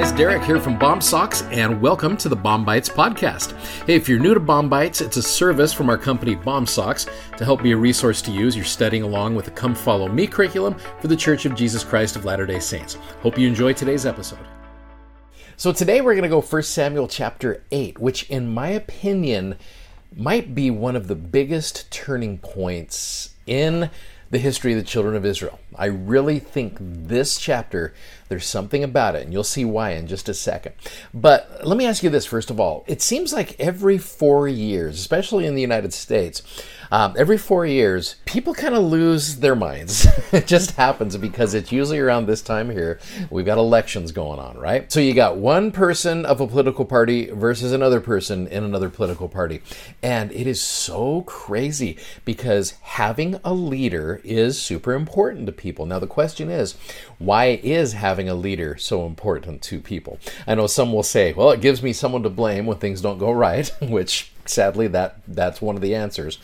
guys, Derek here from BOMSOCKS, and welcome to the BOM-BITES podcast. Hey, if you're new to BOM-BITES, it's a service from our company BOMSOCKS to help be a resource to use. You're studying along with the Come Follow Me curriculum for the Church of Jesus Christ of Latter day Saints. Hope you enjoy today's episode. So, today we're going to go 1 Samuel chapter 8, which, in my opinion, might be one of the biggest turning points in the history of the children of Israel. I really think this chapter, there's something about it, and you'll see why in just a second. But let me ask you this first of all. It seems like every four years, especially in the United States, um, every four years, people kind of lose their minds. it just happens because it's usually around this time here. We've got elections going on, right? So you got one person of a political party versus another person in another political party. And it is so crazy because having a leader is super important to people. Now, the question is, why is having a leader so important to people? I know some will say, well, it gives me someone to blame when things don't go right, which sadly that that's one of the answers.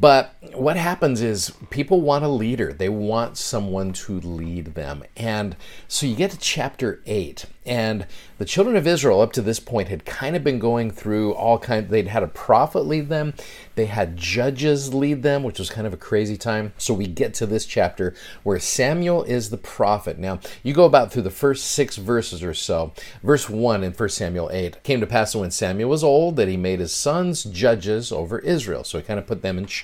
But what happens is people want a leader. They want someone to lead them. And so you get to chapter 8, and the children of Israel up to this point had kind of been going through all kind they'd had a prophet lead them, they had judges lead them, which was kind of a crazy time. So we get to this chapter where Samuel is the prophet. Now, you go about through the first 6 verses or so. Verse 1 in 1 Samuel 8 came to pass when Samuel was old that he made his sons judges over Israel. So he kind of put them in charge.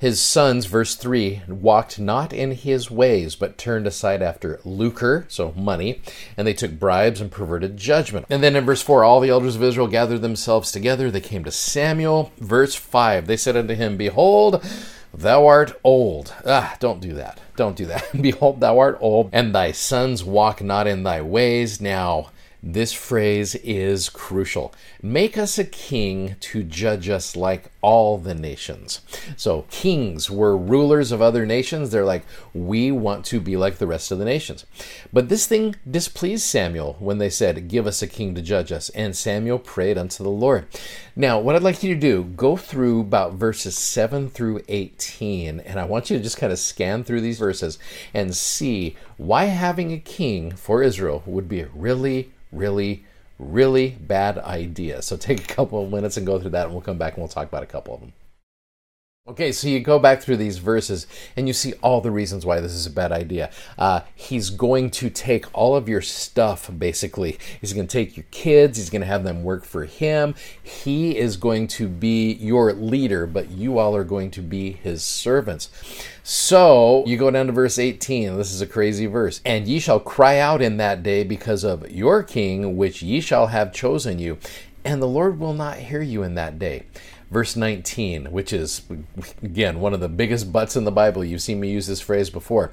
His sons, verse 3, walked not in his ways, but turned aside after lucre, so money, and they took bribes and perverted judgment. And then in verse 4, all the elders of Israel gathered themselves together. They came to Samuel. Verse 5, they said unto him, Behold, Thou art old. Ah, don't do that. Don't do that. Behold, thou art old, and thy sons walk not in thy ways. Now, this phrase is crucial. Make us a king to judge us like all the nations. So, kings were rulers of other nations. They're like, we want to be like the rest of the nations. But this thing displeased Samuel when they said, Give us a king to judge us. And Samuel prayed unto the Lord. Now, what I'd like you to do, go through about verses 7 through 18, and I want you to just kind of scan through these verses and see why having a king for Israel would be really really, really bad idea. So take a couple of minutes and go through that, and we'll come back and we'll talk about a couple of them. Okay, so you go back through these verses and you see all the reasons why this is a bad idea. Uh, he's going to take all of your stuff, basically. He's going to take your kids, he's going to have them work for him. He is going to be your leader, but you all are going to be his servants. So you go down to verse 18. This is a crazy verse. And ye shall cry out in that day because of your king, which ye shall have chosen you. And the Lord will not hear you in that day verse 19, which is, again, one of the biggest buts in the Bible. You've seen me use this phrase before.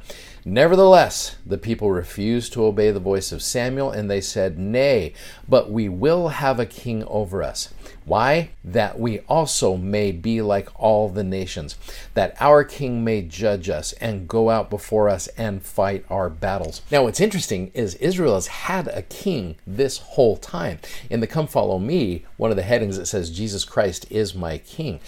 Nevertheless, the people refused to obey the voice of Samuel, and they said, Nay, but we will have a king over us. Why? That we also may be like all the nations, that our king may judge us and go out before us and fight our battles. Now, what's interesting is Israel has had a king this whole time. In the Come Follow Me, one of the headings that says, Jesus Christ is my king.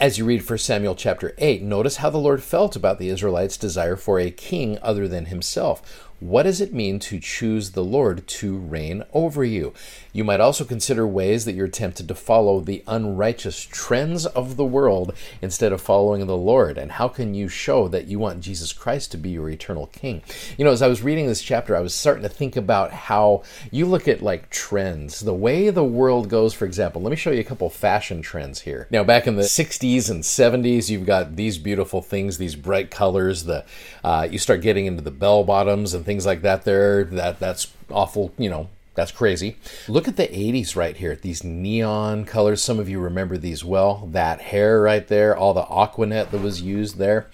As you read 1 Samuel chapter 8, notice how the Lord felt about the Israelites' desire for a king other than himself. What does it mean to choose the Lord to reign over you? You might also consider ways that you're tempted to follow the unrighteous trends of the world instead of following the Lord. And how can you show that you want Jesus Christ to be your eternal King? You know, as I was reading this chapter, I was starting to think about how you look at like trends, the way the world goes, for example. Let me show you a couple fashion trends here. Now, back in the 60s and 70s, you've got these beautiful things, these bright colors. The uh, you start getting into the bell bottoms and things like that. There, that that's awful. You know, that's crazy. Look at the 80s right here. These neon colors. Some of you remember these well. That hair right there, all the Aqua Net that was used there.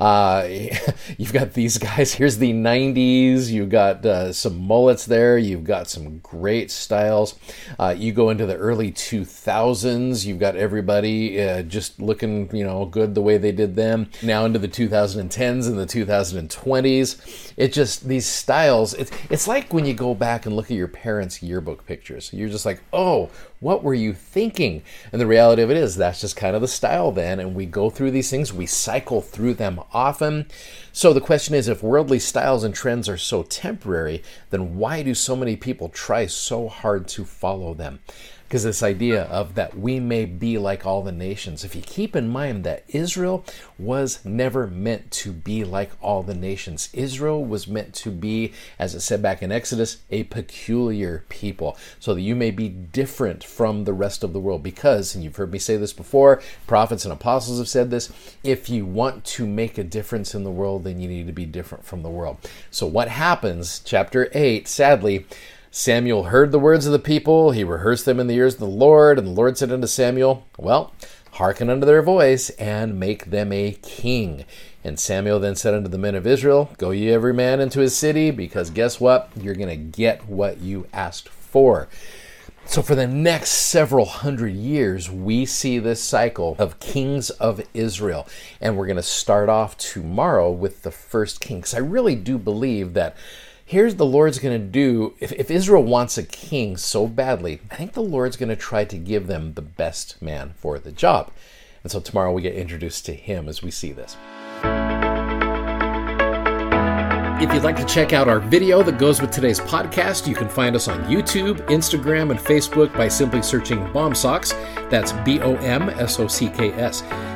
Uh, you've got these guys. Here's the 90s. You've got uh, some mullets there. You've got some great styles. Uh, you go into the early 2000s. You've got everybody uh, just looking, you know, good the way they did them. Now into the 2010s and the 2020s. It just, these styles, it's, it's like when you go back and look at your parents' yearbook pictures. You're just like, oh, What were you thinking? And the reality of it is, that's just kind of the style then. And we go through these things, we cycle through them often. So the question is if worldly styles and trends are so temporary, then why do so many people try so hard to follow them? Because this idea of that we may be like all the nations. If you keep in mind that Israel was never meant to be like all the nations, Israel was meant to be, as it said back in Exodus, a peculiar people, so that you may be different from the rest of the world. Because, and you've heard me say this before, prophets and apostles have said this if you want to make a difference in the world, then you need to be different from the world. So, what happens, chapter 8, sadly, Samuel heard the words of the people, he rehearsed them in the ears of the Lord, and the Lord said unto Samuel, Well, hearken unto their voice, and make them a king. And Samuel then said unto the men of Israel, Go ye every man into his city, because guess what? You're going to get what you asked for. So, for the next several hundred years, we see this cycle of kings of Israel. And we're going to start off tomorrow with the first king. Because I really do believe that here's the Lord's going to do. If, if Israel wants a king so badly, I think the Lord's going to try to give them the best man for the job. And so tomorrow we get introduced to him as we see this. If you'd like to check out our video that goes with today's podcast, you can find us on YouTube, Instagram, and Facebook by simply searching BOMSOCKS. That's B O M S O C K S.